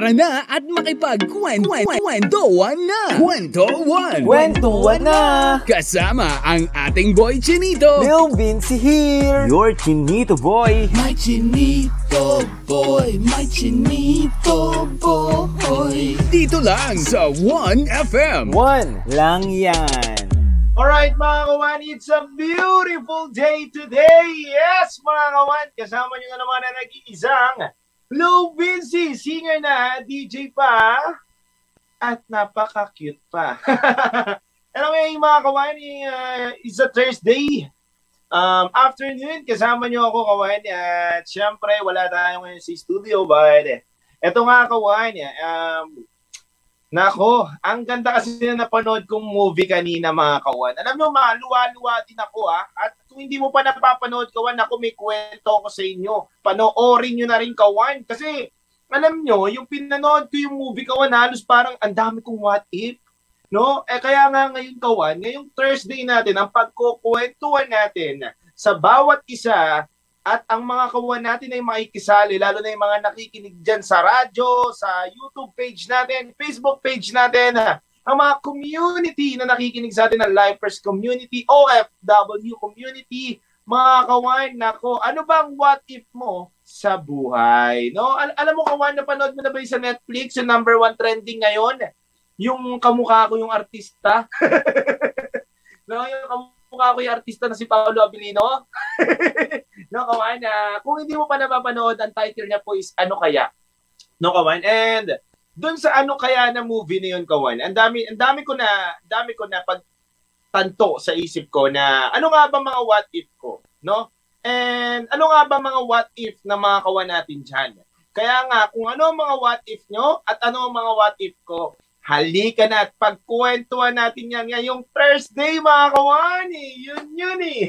Tara na at makipagkwentuhan na! Kwentuhan! Kwentuhan na! Kasama ang ating boy Chinito! Lil Vinci here! Your Chinito boy! My Chinito boy, my Chinito boy. Dito lang sa 1FM. One lang yan! Alright mga kawan, it's a beautiful day today! Yes mga kawan, kasama nyo na naman na nag-iisang Lou Vinci, singer na, DJ pa, at napaka-cute pa. anyway mga kawan, uh, it's a Thursday um, afternoon, kasama nyo ako kawan, at syempre wala tayo ngayon sa studio, but eto nga kawan, um, Nako, ang ganda kasi na napanood kong movie kanina mga kawan. Alam nyo, maluwa-luwa din ako ha. At kung hindi mo pa napapanood kawan, ako may kwento ko sa inyo. Panoorin nyo na rin kawan. Kasi alam nyo, yung pinanood ko yung movie kawan, halos parang ang dami kong what if. No? Eh kaya nga ngayon kawan, ngayong Thursday natin, ang pagkukwentuhan natin sa bawat isa at ang mga kawan natin ay makikisali, lalo na yung mga nakikinig dyan sa radyo, sa YouTube page natin, Facebook page natin, ang mga community na nakikinig sa atin ng Lifers Community, OFW Community, mga kawan, nako, ano bang what if mo sa buhay? No? Al- alam mo kawan, napanood mo na ba yung sa Netflix, yung number one trending ngayon? Yung kamukha ko yung artista. no, yung kamukha ko yung artista na si Paolo Abilino. no, kawan, uh, kung hindi mo pa napapanood, ang title niya po is Ano Kaya? No, kawan, and doon sa Ano Kaya na movie na yun, kawan, ang dami, ang dami ko na, dami ko na pag tanto sa isip ko na ano nga ba mga what if ko, no? And ano nga ba mga what if na mga kawan natin dyan? Kaya nga, kung ano ang mga what if nyo at ano ang mga what if ko, halika na at pagkwentuhan natin yan ngayong Thursday mga kawan. Eh. Yun yun eh.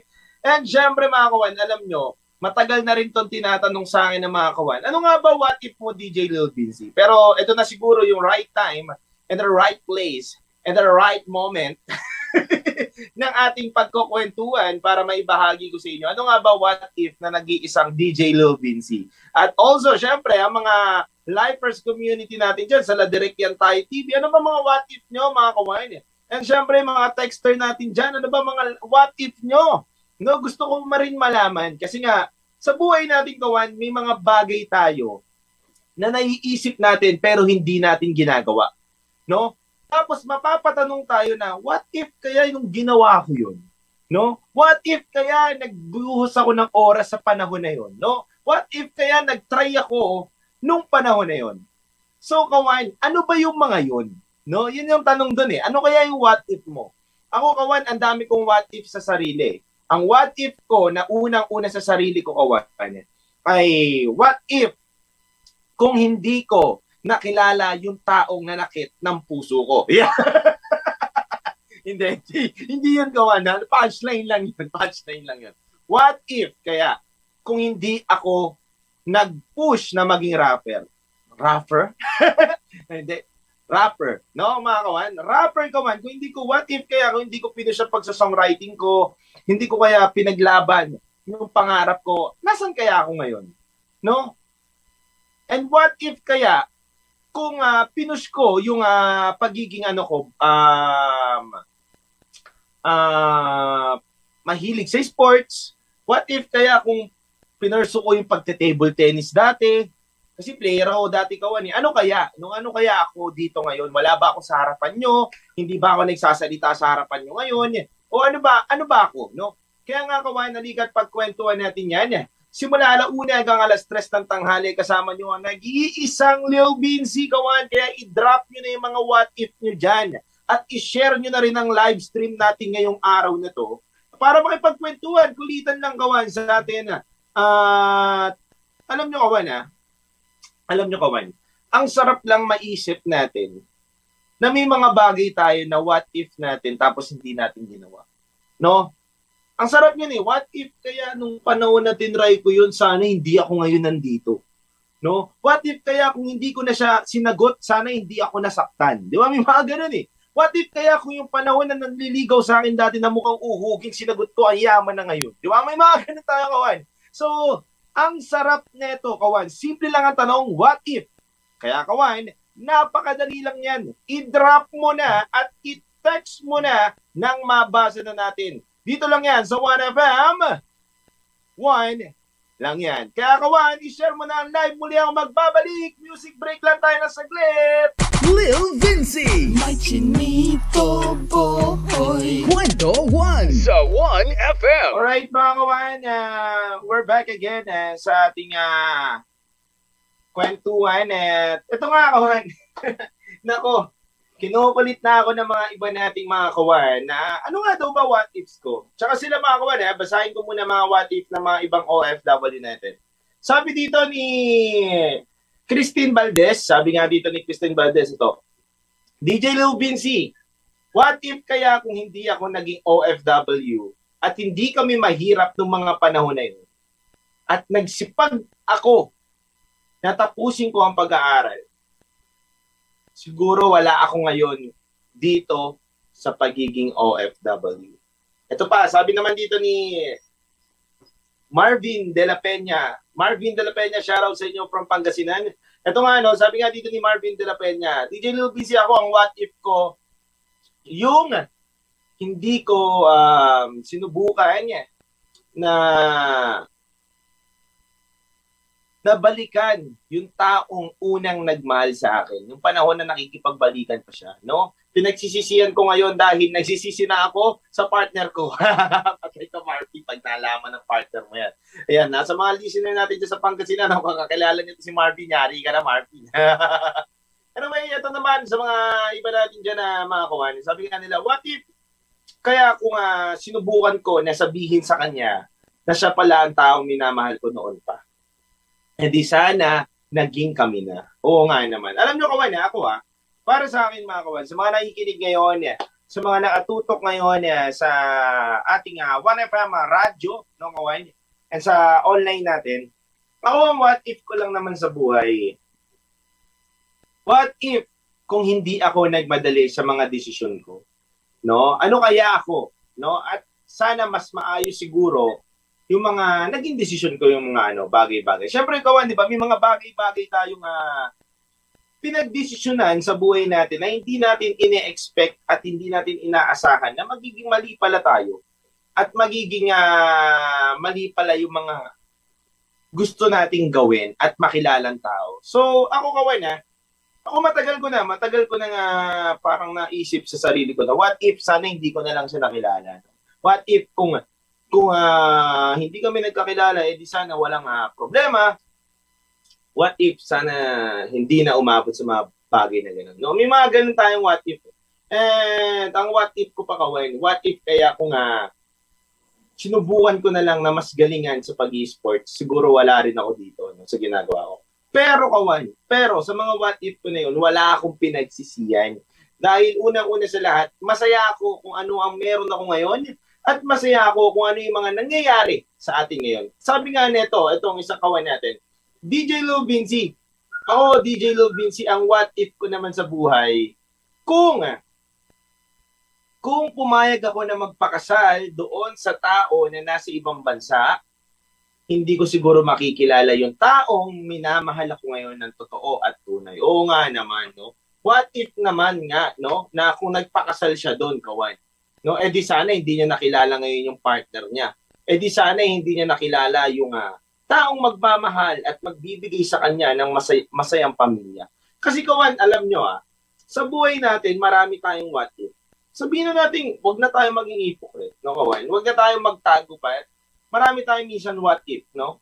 And syempre mga kawan, alam nyo, matagal na rin tong tinatanong sa akin ng mga kawan. Ano nga ba what if mo DJ Lil Vinci? Pero ito na siguro yung right time and the right place and the right moment ng ating pagkukwentuhan para maibahagi ko sa inyo. Ano nga ba what if na nag-iisang DJ Lil Vinci? At also, syempre, ang mga lifers community natin dyan sa La Direct Yan Tayo TV, ano ba mga what if nyo, mga kawain? And syempre, mga texter natin dyan, ano ba mga what if nyo? No, gusto ko ma rin malaman kasi nga, sa buhay natin kawan, may mga bagay tayo na naiisip natin pero hindi natin ginagawa. No? Tapos mapapatanong tayo na, what if kaya yung ginawa ko yun? No? What if kaya nagbuhos ako ng oras sa panahon na yun? No? What if kaya nagtry ako nung panahon na yun? So, kawan, ano ba yung mga yun? No? Yun yung tanong dun eh. Ano kaya yung what if mo? Ako, kawan, ang dami kong what if sa sarili. Ang what if ko na unang-una sa sarili ko, kawan, ay what if kung hindi ko nakilala yung taong nanakit ng puso ko. Yeah. hindi, hindi, hindi yun gawa na. Punchline lang yun. Punchline lang yun. What if, kaya, kung hindi ako nag-push na maging rapper? Rapper? hindi. Rapper. No, mga kawan? Rapper ka man. Kung hindi ko, what if kaya, kung hindi ko pinush ang pagsasongwriting ko, hindi ko kaya pinaglaban yung pangarap ko, nasan kaya ako ngayon? No? And what if kaya, kung uh, pinush ko yung uh, pagiging ano ko um uh, mahilig sa sports what if kaya kung pinurso ko yung pagte-table tennis dati kasi player ako dati kawan eh. Ano kaya? Nung ano kaya ako dito ngayon? Wala ba ako sa harapan nyo? Hindi ba ako nagsasalita sa harapan nyo ngayon? O ano ba? Ano ba ako? No? Kaya nga kawan, nalikat pagkwentuhan natin yan. Simula alauna hanggang alas 3 ng tanghali kasama nyo ang nag-iisang Lil Beansy kawan. Kaya i-drop nyo na yung mga what if nyo dyan. At i-share nyo na rin ang live stream natin ngayong araw na to para makipagkwentuhan, kulitan lang kawan sa atin. At uh, alam nyo kawan ha, alam nyo kawan, ang sarap lang maisip natin na may mga bagay tayo na what if natin tapos hindi natin ginawa. No? Ang sarap yun eh. What if kaya nung panahon na tinry ko yun, sana hindi ako ngayon nandito. No? What if kaya kung hindi ko na siya sinagot, sana hindi ako nasaktan. Di ba? May mga ganun eh. What if kaya kung yung panahon na nanliligaw sa akin dati na mukhang uhuging sinagot ko, ang yaman na ngayon. Di ba? May mga ganun tayo, kawan. So, ang sarap neto, kawan. Simple lang ang tanong, what if? Kaya kawan, napakadali lang yan. I-drop mo na at i-text mo na nang mabasa na natin. Dito lang yan sa 1FM. 1 lang yan. Kaya kawan, i-share mo na ang live. Muli ako magbabalik. Music break lang tayo na saglit. Lil Vinci. My Chinito Boy. Kwento 1 sa 1FM. Alright mga kawan, uh, we're back again uh, sa ating uh, kwentuhan. At ito nga kawan, nako, kinukulit na ako ng mga iba nating mga kawan na ano nga daw ba what ifs ko? Tsaka sila mga kawan, eh, basahin ko muna mga what if ng mga ibang OFW natin. Sabi dito ni Christine Valdez, sabi nga dito ni Christine Valdez ito, DJ Lil Vinci, what if kaya kung hindi ako naging OFW at hindi kami mahirap ng mga panahon na yun at nagsipag ako na tapusin ko ang pag-aaral, siguro wala ako ngayon dito sa pagiging OFW. Ito pa, sabi naman dito ni Marvin De La Peña. Marvin De La Peña, shoutout sa inyo from Pangasinan. Ito nga, no, sabi nga dito ni Marvin De La Peña, DJ Lil Busy ako, ang what if ko, yung hindi ko um, sinubukan niya na nabalikan yung taong unang nagmahal sa akin. Yung panahon na nakikipagbalikan pa siya, no? Pinagsisisihan ko ngayon dahil nagsisisi na ako sa partner ko. Patay ka, Marty, pag nalaman ng partner mo yan. Ayan, nasa mga listener natin dyan sa Pangasinan, ako kakakilala niyo si Marty, nyari ka na, Marty. anyway, ito naman sa mga iba natin dyan na mga kawan. Sabi nga nila, what if kaya kung uh, sinubukan ko na sabihin sa kanya na siya pala ang taong minamahal ko noon pa hindi sana naging kami na. Oo nga naman. Alam nyo kawan, ako ha, para sa akin mga kawan, sa mga nakikinig ngayon, eh, sa mga nakatutok ngayon eh, sa ating uh, 1FM uh, radyo, no kawan, and sa online natin, ako ang what if ko lang naman sa buhay. What if kung hindi ako nagmadali sa mga desisyon ko? No? Ano kaya ako? No? At sana mas maayos siguro yung mga naging desisyon ko yung mga ano bagay-bagay. Syempre kawan, di ba? May mga bagay-bagay tayong uh, pinagdesisyonan sa buhay natin na hindi natin ine-expect at hindi natin inaasahan na magiging mali pala tayo at magiging uh, mali pala yung mga gusto nating gawin at makilalang tao. So, ako kawan ha, ako matagal ko na, matagal ko na nga parang naisip sa sarili ko na what if sana hindi ko na lang siya nakilala. What if kung kung uh, hindi kami nagkakilala, eh sana walang uh, problema. What if sana hindi na umabot sa mga bagay na gano'n. No? May mga ganun tayong what if. And ang what if ko pa kawain, what if kaya kung nga uh, sinubukan ko na lang na mas galingan sa pag-e-sport, siguro wala rin ako dito no, sa ginagawa ko. Pero kawan, pero sa mga what if ko na yun, wala akong pinagsisiyan. Dahil unang-una sa lahat, masaya ako kung ano ang meron ako ngayon at masaya ako kung ano yung mga nangyayari sa atin ngayon. Sabi nga nito, itong isang kawan natin, DJ Lou Vinci, ako DJ Lou Vinci, ang what if ko naman sa buhay, kung kung pumayag ako na magpakasal doon sa tao na nasa ibang bansa, hindi ko siguro makikilala yung taong minamahal ako ngayon ng totoo at tunay. Oo nga naman, no? What if naman nga, no, na kung nagpakasal siya doon, kawan, No, eh di sana hindi niya nakilala ngayon yung partner niya. Eh di sana hindi niya nakilala yung uh, taong magmamahal at magbibigay sa kanya ng masay- masayang pamilya. Kasi kawan, alam nyo ah, sa buhay natin, marami tayong what if. Sabihin na natin, wag na tayo maging hypocrite, no kawan? Wag na tayo magtago pa. Marami tayong minsan what if, no?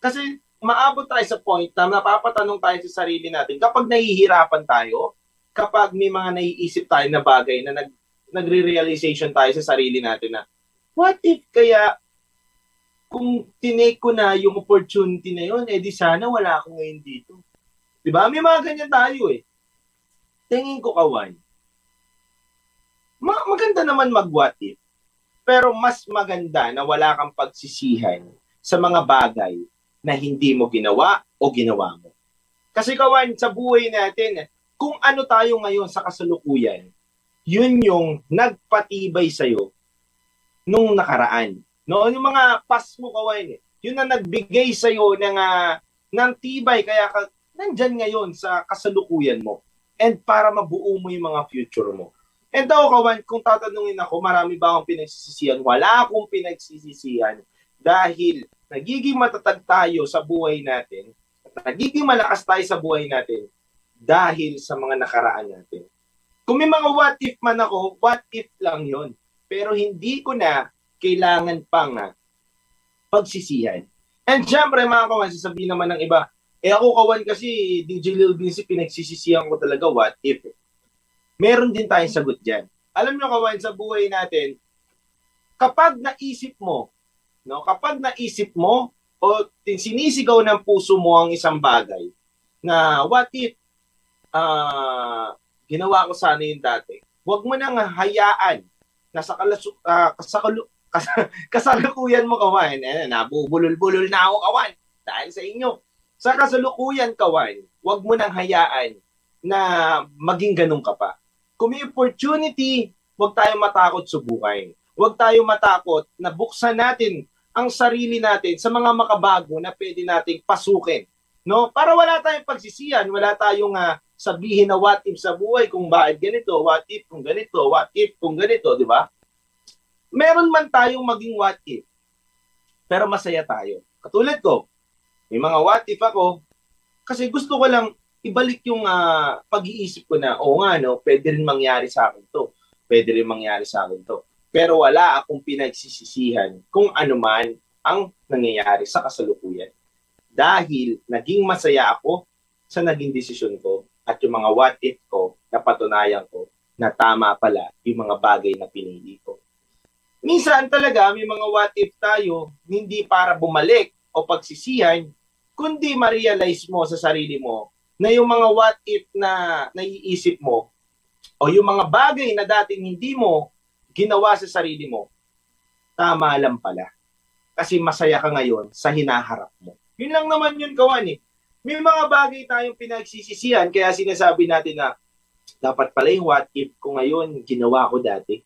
Kasi maabot tayo sa point na napapatanong tayo sa sarili natin kapag nahihirapan tayo, kapag may mga naiisip tayo na bagay na nag nagre-realization tayo sa sarili natin na, what if kaya kung tinake ko na yung opportunity na yun, eh di sana wala ako ngayon dito. Di ba? May mga ganyan tayo eh. Tingin ko kawan. Ma- maganda naman mag-what if. Pero mas maganda na wala kang pagsisihan sa mga bagay na hindi mo ginawa o ginawa mo. Kasi kawan, sa buhay natin, kung ano tayo ngayon sa kasalukuyan, yun yung nagpatibay sa'yo nung nakaraan. No, yung mga pas mo kawain, eh. yun na nagbigay sa'yo ng, uh, ng tibay, kaya ka, nandyan ngayon sa kasalukuyan mo and para mabuo mo yung mga future mo. And daw, kawan, kung tatanungin ako, marami ba akong pinagsisisihan? Wala akong pinagsisisihan dahil nagiging matatag tayo sa buhay natin at nagiging malakas tayo sa buhay natin dahil sa mga nakaraan natin. Kung may mga what if man ako, what if lang yon. Pero hindi ko na kailangan pang pagsisihan. And syempre mga kawan, sasabihin naman ng iba, eh ako kawan kasi DJ Lil Vinci pinagsisisihan ko talaga what if. Meron din tayong sagot dyan. Alam nyo kawan, sa buhay natin, kapag naisip mo, no, kapag naisip mo o sinisigaw ng puso mo ang isang bagay na what if uh, ginawa ko sana yung dati, huwag mo nang hayaan na sa, kalasu, uh, sa kalu, kas, kasalukuyan mo kawan, eh, nabubulol-bulol na ako kawan dahil sa inyo. Sa kasalukuyan kawan, huwag mo nang hayaan na maging ganun ka pa. Kung may opportunity, huwag tayong matakot subukan. Huwag tayong matakot na buksan natin ang sarili natin sa mga makabago na pwede nating pasukin. No? Para wala tayong pagsisiyan, wala tayong uh, sabihin na what if sa buhay kung bakit ganito, what if kung ganito, what if kung ganito, di ba? Meron man tayong maging what if, pero masaya tayo. Katulad ko, may mga what if ako, kasi gusto ko lang ibalik yung uh, pag-iisip ko na, oo nga, no, pwede rin mangyari sa akin to. Pwede rin mangyari sa akin to. Pero wala akong pinagsisisihan kung ano man ang nangyayari sa kasalukuyan. Dahil naging masaya ako sa naging desisyon ko at yung mga what if ko, napatunayan ko na tama pala yung mga bagay na pinili ko. Minsan talaga may mga what if tayo hindi para bumalik o pagsisihan, kundi ma-realize mo sa sarili mo na yung mga what if na naiisip mo o yung mga bagay na dating hindi mo ginawa sa sarili mo, tama lang pala. Kasi masaya ka ngayon sa hinaharap mo. Yun lang naman yun, kawan eh may mga bagay tayong pinagsisisihan kaya sinasabi natin na dapat pala yung what if ko ngayon ginawa ko dati.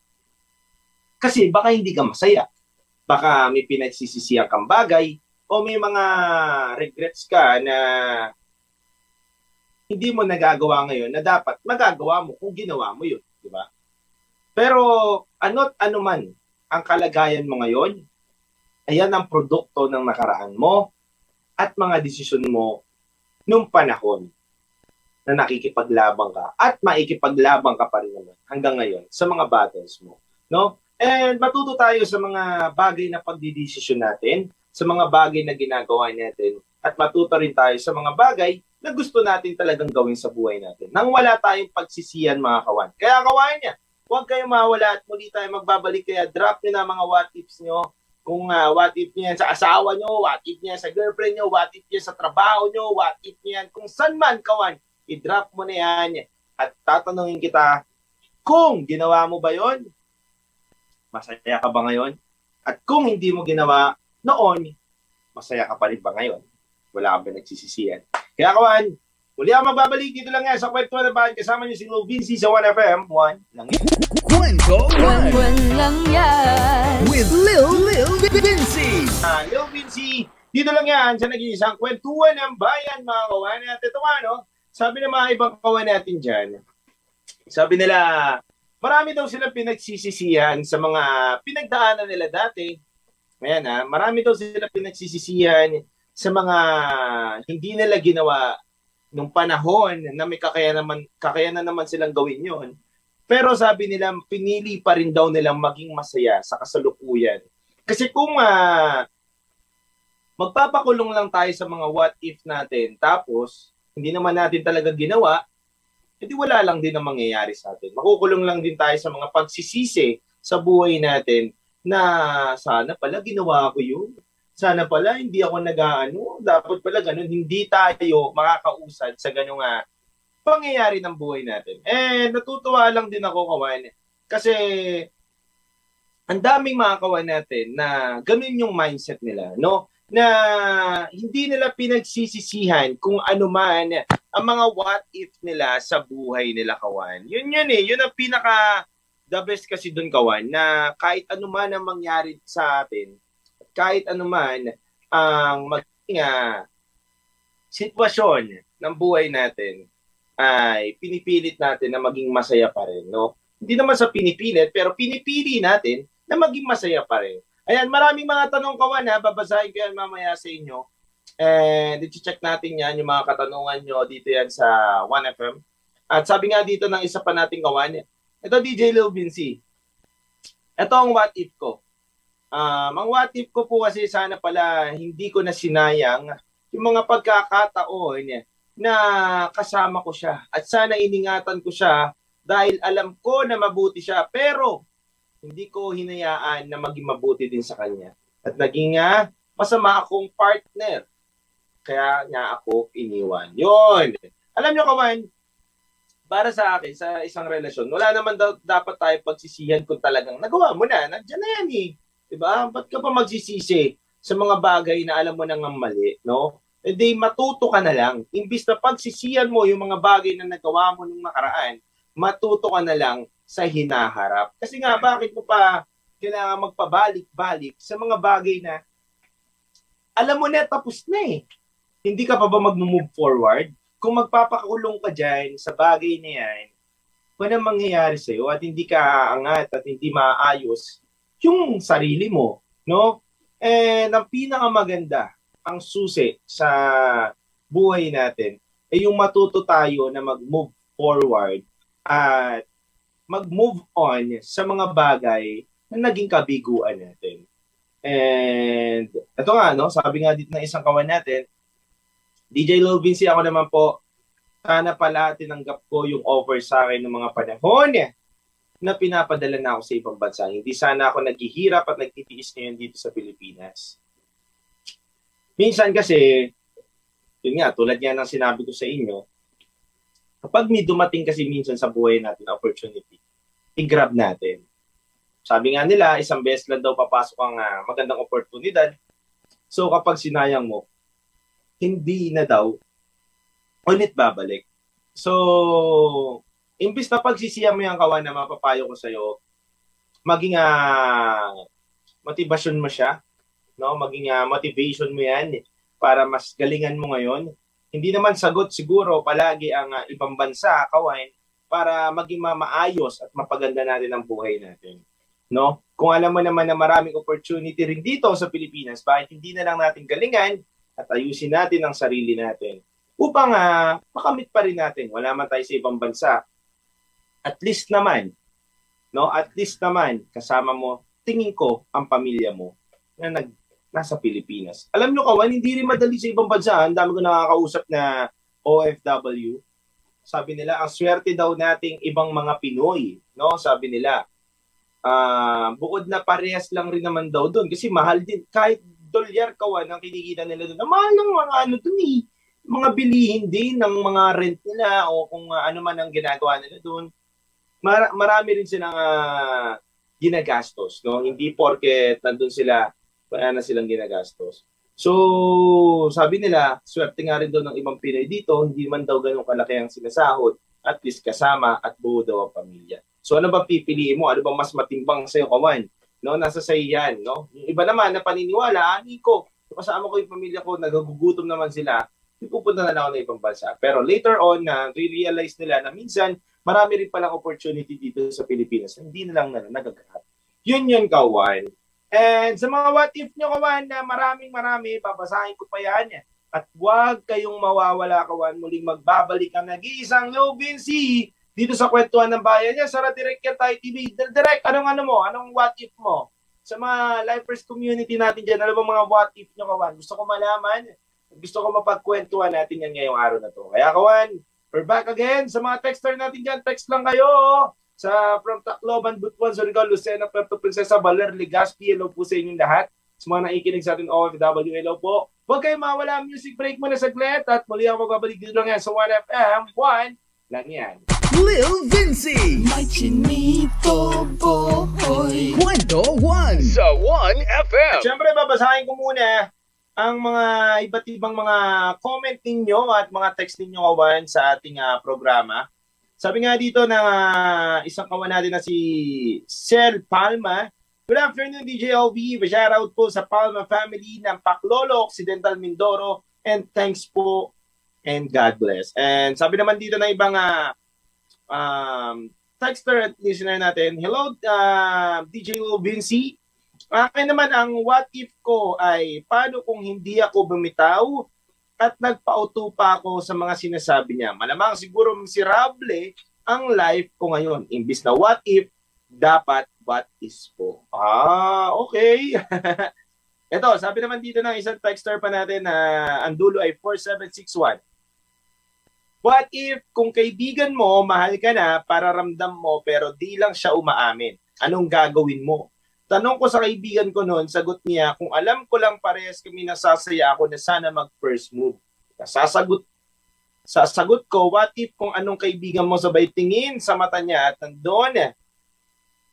Kasi baka hindi ka masaya. Baka may pinagsisisihan kang bagay o may mga regrets ka na hindi mo nagagawa ngayon na dapat magagawa mo kung ginawa mo yun. Di ba? Pero ano't ano man ang kalagayan mo ngayon, ayan ang produkto ng nakaraan mo at mga desisyon mo nung panahon na nakikipaglabang ka at maikipaglabang ka pa rin naman hanggang ngayon sa mga battles mo. No? And matuto tayo sa mga bagay na pagdidesisyon natin, sa mga bagay na ginagawa natin, at matuto rin tayo sa mga bagay na gusto natin talagang gawin sa buhay natin. Nang wala tayong pagsisiyan mga kawan. Kaya kawan niya, huwag kayong mawala at muli tayo magbabalik. Kaya drop nyo na mga what ifs nyo kung uh, what if niyan sa asawa nyo, what if niyan sa girlfriend nyo, what if niyan sa trabaho nyo, what if niyan kung saan man kawan, i-drop mo na yan at tatanungin kita kung ginawa mo ba yon masaya ka ba ngayon? At kung hindi mo ginawa noon, masaya ka pa rin ba ngayon? Wala ka ba nagsisisiyan? Kaya kawan, Muli ako magbabalik dito lang yan sa Kwento na Bahan. Kasama niyo si Lou Vinci sa 1FM. 1 lang yan. Kwento One lang yan. With Lil Lil Vinci. Uh, Lil Vinci, dito lang yan sa nag-iisang kwentuhan ng bayan mga kawan. At ito nga, no? Sabi ng mga ibang kawan natin dyan, sabi nila, marami daw sila pinagsisisihan sa mga pinagdaanan nila dati. Ayan ha, marami daw sila pinagsisisihan sa mga hindi nila ginawa nung panahon na may kakayanan naman, kakayanan naman silang gawin yon. Pero sabi nila, pinili pa rin daw nilang maging masaya sa kasalukuyan. Kasi kung uh, magpapakulong lang tayo sa mga what if natin, tapos hindi naman natin talaga ginawa, edi wala lang din ang mangyayari sa atin. Makukulong lang din tayo sa mga pagsisisi sa buhay natin na sana pala ginawa ko yun sana pala hindi ako nag-ano, dapat pala ganun, hindi tayo makakausad sa ganung uh, pangyayari ng buhay natin. Eh, natutuwa lang din ako, kawan, kasi ang daming mga kawan natin na ganun yung mindset nila, no? Na hindi nila pinagsisisihan kung ano man ang mga what if nila sa buhay nila, kawan. Yun yun eh, yun ang pinaka the best kasi doon, kawan, na kahit ano man ang mangyari sa atin, kahit anuman ang maging uh, sitwasyon ng buhay natin ay pinipilit natin na maging masaya pa rin, no? Hindi naman sa pinipilit, pero pinipili natin na maging masaya pa rin. Ayan, maraming mga tanong kawan ha, babasahin ko yan mamaya sa inyo. And i-check natin yan, yung mga katanungan nyo dito yan sa 1FM. At sabi nga dito ng isa pa nating kawan, ito DJ Lil Vinci. Ito ang what if ko. Um, ang what if ko po kasi sana pala hindi ko na sinayang yung mga pagkakataon na kasama ko siya. At sana iningatan ko siya dahil alam ko na mabuti siya. Pero hindi ko hinayaan na maging mabuti din sa kanya. At naging nga masama akong partner. Kaya niya ako iniwan. Yun. Alam nyo kawan, para sa akin, sa isang relasyon, wala naman daw, dapat tayo pagsisihan kung talagang nagawa mo na, nandiyan na yan eh. Diba? Ba't ka pa magsisisi sa mga bagay na alam mo nang mali, no? E di matuto ka na lang. Imbis na pagsisiyan mo yung mga bagay na nagawa mo nung nakaraan, matuto ka na lang sa hinaharap. Kasi nga, bakit mo pa kailangan magpabalik-balik sa mga bagay na alam mo na tapos na eh. Hindi ka pa ba mag-move forward? kung magpapakulong ka dyan sa bagay na yan, ano mangyayari sa'yo at hindi ka aangat at hindi maayos yung sarili mo, no? And ang pinakamaganda, ang susi sa buhay natin, ay yung matuto tayo na mag-move forward at mag-move on sa mga bagay na naging kabiguan natin. And ito nga, no, sabi nga dito ng isang kawan natin, DJ Lil Vinci, ako naman po, sana pala tinanggap ko yung offer sa akin ng mga panahon eh, na pinapadala na ako sa ibang bansa. Hindi sana ako naghihirap at nagtitiis ngayon dito sa Pilipinas. Minsan kasi, yun nga, tulad nga ng sinabi ko sa inyo, kapag may dumating kasi minsan sa buhay natin opportunity, i-grab natin. Sabi nga nila, isang beses lang daw papasok ang uh, magandang oportunidad. So kapag sinayang mo, hindi na daw ulit babalik. So, imbis na pagsisiya mo yung kawan na mapapayo ko sa'yo, maging uh, motivation mo siya, no? maging uh, motivation mo yan para mas galingan mo ngayon. Hindi naman sagot siguro palagi ang uh, ibang bansa, kawan, para maging maayos at mapaganda natin ang buhay natin. No? Kung alam mo naman na maraming opportunity rin dito sa Pilipinas, bakit hindi na lang natin galingan at ayusin natin ang sarili natin upang uh, makamit pa rin natin. Wala man tayo sa ibang bansa. At least naman, no? At least naman kasama mo, tingin ko ang pamilya mo na nag nasa Pilipinas. Alam nyo kawan, hindi rin madali sa ibang bansa. Ang dami ko nakakausap na OFW. Sabi nila, ang swerte daw nating ibang mga Pinoy. No? Sabi nila, uh, bukod na parehas lang rin naman daw doon. Kasi mahal din. Kahit dolyar kawan ang kinikita nila doon. Mahal ng mga ano doon eh. Mga bilihin din ng mga rent nila o kung uh, ano man ang ginagawa nila doon. Mar- marami rin silang uh, ginagastos. No? Hindi porket nandun sila, wala na silang ginagastos. So, sabi nila, swerte nga rin doon ng ibang Pinoy dito, hindi man daw ganun kalaki ang sinasahod, at least kasama at buo daw ang pamilya. So, ano ba pipiliin mo? Ano ba mas matimbang sa'yo, Kawan? no nasa sa yan no yung iba naman na paniniwala ani ko kasama ko yung pamilya ko nagagugutom naman sila pupunta na lang ako ng ibang bansa pero later on na re-realize nila na minsan marami rin palang opportunity dito sa Pilipinas hindi na lang na nagagrab yun yun kawan and sa mga what if nyo kawan na maraming marami babasahin ko pa yan at huwag kayong mawawala kawan muling magbabalik ang nag-iisang Low Vinci dito sa kwentuhan ng bayan niya, sa Direct Care Tayo TV. Direct, anong ano mo? Anong what if mo? Sa mga lifers community natin dyan, ano ba mga what if nyo, Kawan? Gusto ko malaman. Gusto ko mapagkwentuhan natin yan ngayong araw na to. Kaya, Kawan, we're back again. Sa mga texter natin dyan, text lang kayo. Sa from Tacloban, Butuan, Surigao, Lucena, Puerto Princesa, Baler, Legazpi, hello po sa inyong lahat. Sa mga nakikinig sa atin, OFW, hello po. Huwag kayo mawala, music break muna saglit at muli ako magbabalik dito lang yan sa 1FM. 1 lang yan. Lil Vinci. My chinito boy. Kwento 1 sa 1FM. Siyempre, babasahin ko muna ang mga iba't ibang mga comment ninyo at mga text ninyo kawan sa ating uh, programa. Sabi nga dito ng uh, isang kawan natin na si Sel Palma. Good afternoon, DJ LV. Shout out po sa Palma family ng Paklolo, Occidental Mindoro. And thanks po and God bless. And sabi naman dito ng ibang uh, um, texter at listener natin, Hello, uh, DJ Will Vinci. Akin naman ang what if ko ay paano kung hindi ako bumitaw at nagpauto pa ako sa mga sinasabi niya. Malamang siguro miserable ang life ko ngayon. Imbis na what if, dapat what is po. Ah, okay. Ito, sabi naman dito ng isang texter pa natin na ang dulo ay 4761. What if kung kaibigan mo, mahal ka na, para ramdam mo, pero di lang siya umaamin? Anong gagawin mo? Tanong ko sa kaibigan ko noon, sagot niya, kung alam ko lang parehas kami nasasaya ako na sana mag first move. Sasagot sasagot ko, what if kung anong kaibigan mo sabay tingin sa mata niya at nandoon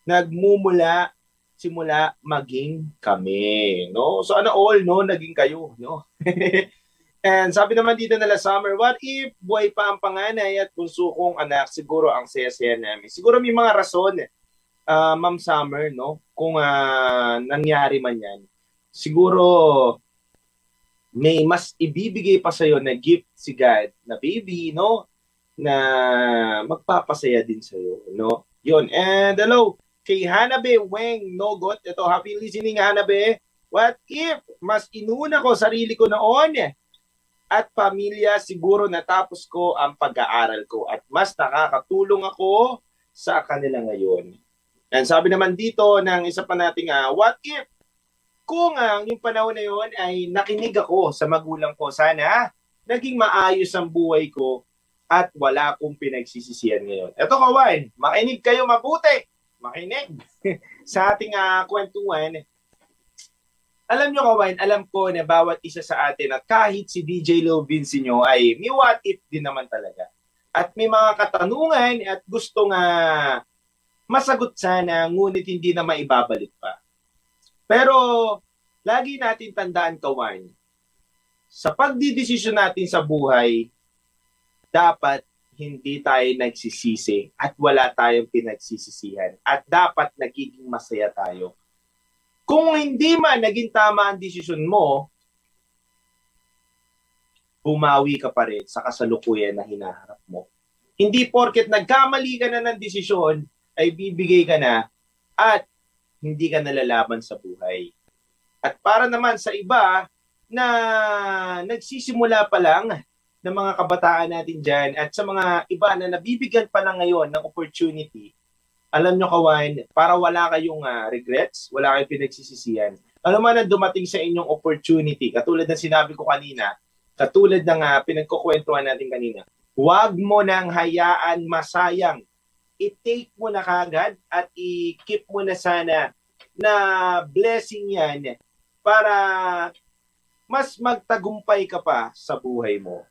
nagmumula simula maging kami no? So ano all no? Naging kayo no? And sabi naman dito nila summer what if buhay pa ang panganay at bunso kong anak? Siguro ang saya-saya namin. Siguro may mga rason uh, ma'am summer no kung uh, nangyari man yan siguro may mas ibibigay pa sa'yo na gift si God na baby, no? Na magpapasaya din sa'yo, no? Yun. And hello, kay Hanabe Weng Nogot. Ito, happy listening Hanabe. What if mas inuna ko sarili ko noon at pamilya siguro natapos ko ang pag-aaral ko at mas nakakatulong ako sa kanila ngayon. And sabi naman dito ng isa pa nating uh, what if kung ang yung panahon na yun ay nakinig ako sa magulang ko, sana naging maayos ang buhay ko at wala akong pinagsisisihan ngayon. Ito kawan, makinig kayo mabuti. Makinig sa ating uh, kwentuhan. Alam nyo kawan, alam ko na bawat isa sa atin at kahit si DJ Lil Vince nyo ay may what if din naman talaga. At may mga katanungan at gusto nga masagot sana ngunit hindi na maibabalik pa. Pero lagi natin tandaan, Kawan, sa pagdidesisyon natin sa buhay, dapat hindi tayo nagsisisi at wala tayong pinagsisisihan at dapat nagiging masaya tayo. Kung hindi man naging tama ang desisyon mo, bumawi ka pa rin sa kasalukuyan na hinaharap mo. Hindi porket nagkamali ka na ng desisyon, ay bibigay ka na at hindi ka nalalaban sa buhay. At para naman sa iba na nagsisimula pa lang ng mga kabataan natin dyan at sa mga iba na nabibigyan pa lang ngayon ng opportunity, alam nyo kawan, para wala kayong uh, regrets, wala kayong pinagsisisihan, ano man ang dumating sa inyong opportunity, katulad ng sinabi ko kanina, katulad ng uh, pinagkukwentuhan natin kanina, huwag mo nang hayaan masayang i-take mo na kagad at i-keep mo na sana na blessing yan para mas magtagumpay ka pa sa buhay mo.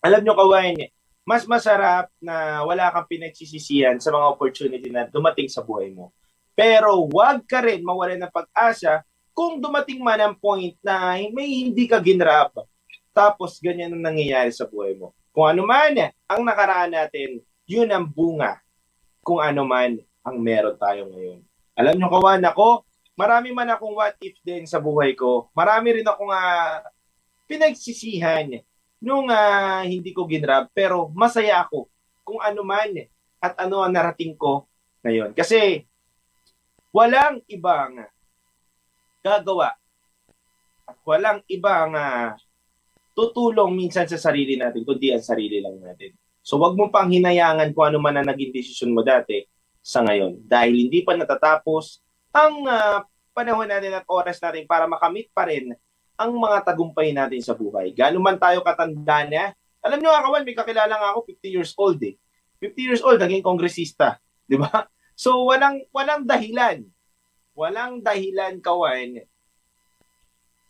Alam nyo, kawain, mas masarap na wala kang pinagsisisihan sa mga opportunity na dumating sa buhay mo. Pero wag ka rin mawalan ng pag-asa kung dumating man ang point na may hindi ka ginrap. Tapos ganyan ang nangyayari sa buhay mo. Kung ano man ang nakaraan natin, yun ang bunga kung ano man ang meron tayo ngayon. Alam nyo kawan, ako, marami man akong what if din sa buhay ko. Marami rin akong uh, pinagsisihan nung uh, hindi ko ginrab. Pero masaya ako kung ano man at ano ang narating ko ngayon. Kasi walang ibang gagawa at walang ibang uh, tutulong minsan sa sarili natin, kundi ang sarili lang natin. So wag mo pang hinayangan kung ano man ang naging desisyon mo dati sa ngayon. Dahil hindi pa natatapos ang uh, panahon natin at oras natin para makamit pa rin ang mga tagumpay natin sa buhay. Gano'n man tayo katanda na. Alam nyo, kawan, may kakilala nga ako, 50 years old eh. 50 years old, naging kongresista. Di ba? So, walang, walang dahilan. Walang dahilan, kawan,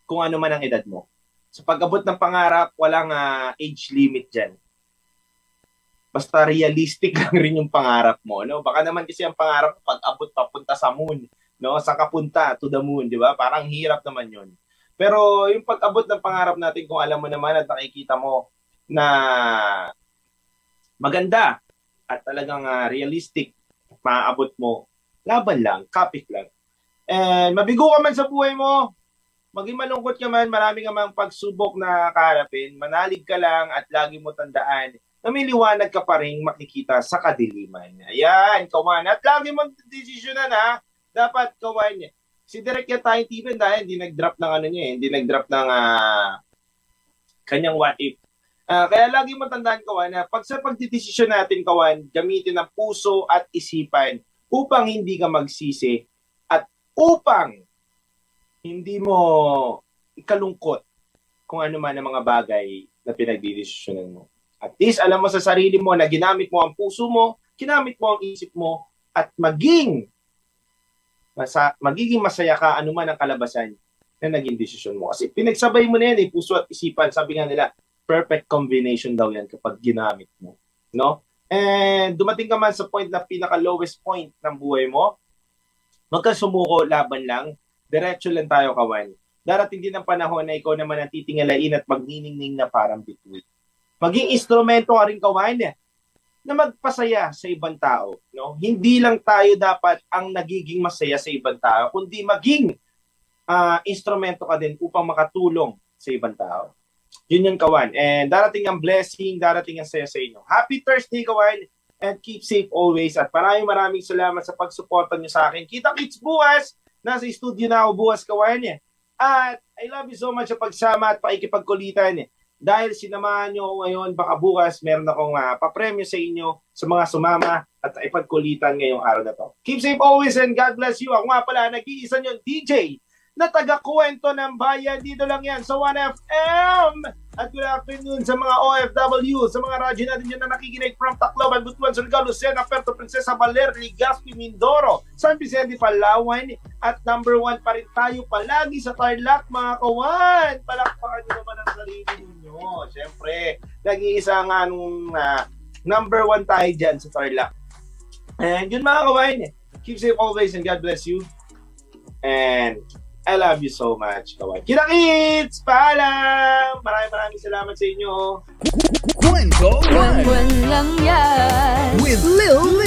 kung ano man ang edad mo. Sa pag-abot ng pangarap, walang uh, age limit dyan basta realistic lang rin yung pangarap mo, no? Baka naman kasi ang pangarap pag abot papunta sa moon, no? Sa kapunta to the moon, di ba? Parang hirap naman 'yun. Pero yung pag-abot ng pangarap natin kung alam mo naman at nakikita mo na maganda at talagang uh, realistic maaabot mo, laban lang, kapit lang. And mabigo ka man sa buhay mo, maging malungkot ka man, marami ka mang pagsubok na kaharapin, manalig ka lang at lagi mo tandaan na may liwanag ka pa rin makikita sa kadiliman. Ayan, kawan. At lagi mong desisyonan ha, dapat kawan. Si Direk yan tayong TV dahil hindi nag-drop ng ano niya eh, hindi nag-drop ng ah, kanyang what if. Ah, kaya lagi mo tandaan, kawan, na pag sa pagdidesisyon natin, kawan, gamitin ang puso at isipan upang hindi ka magsisi at upang hindi mo ikalungkot kung ano man ang mga bagay na pinagdidesisyonan mo. At least alam mo sa sarili mo na ginamit mo ang puso mo, ginamit mo ang isip mo, at maging masa, magiging masaya ka anuman ang kalabasan na naging desisyon mo. Kasi pinagsabay mo na yan eh, puso at isipan. Sabi nga nila, perfect combination daw yan kapag ginamit mo. No? And dumating ka man sa point na pinaka-lowest point ng buhay mo, magka sumuko, laban lang, diretso lang tayo kawan. Darating din ang panahon na ikaw naman ang titingalain at magniningning na parang bituin. Maging instrumento ka rin kawan eh, na magpasaya sa ibang tao. No? Hindi lang tayo dapat ang nagiging masaya sa ibang tao, kundi maging ah, instrumento ka din upang makatulong sa ibang tao. Yun yung kawan. And darating ang blessing, darating ang saya sa inyo. Happy Thursday, kawan! And keep safe always. At maraming maraming salamat sa pagsuporta niyo sa akin. Kita-kits bukas! Nasa studio na ako bukas, kawan. eh. At I love you so much sa pagsama at pakikipagkulitan. Dahil sinamahan niyo ako ngayon, baka bukas meron akong uh, papremyo sa inyo sa mga sumama at ipagkulitan ngayong araw na to. Keep safe always and God bless you. Ako nga pala, nag-iisa niyo DJ na taga-kwento ng bayan. Dito lang yan sa 1FM. At good afternoon sa mga OFW, sa mga radyo natin dyan na nakikinig from Tacloban, Butuan, Surigao, Lucena, Puerto Princesa, Baler, Legazpi, Mindoro, San Vicente, Palawan, at number one pa rin tayo palagi sa Tarlac, mga kawan. Palakpakan nyo naman ang sarili ninyo. Siyempre, nag-iisa nga nung uh, number one tayo dyan sa Tarlac. And yun mga kawan, keep safe always and God bless you. And I love you so much, kawan. Kita-kits! Paalam! Maraming maraming salamat sa inyo. Kwento 1 Buwan-buwan lang yan with Lil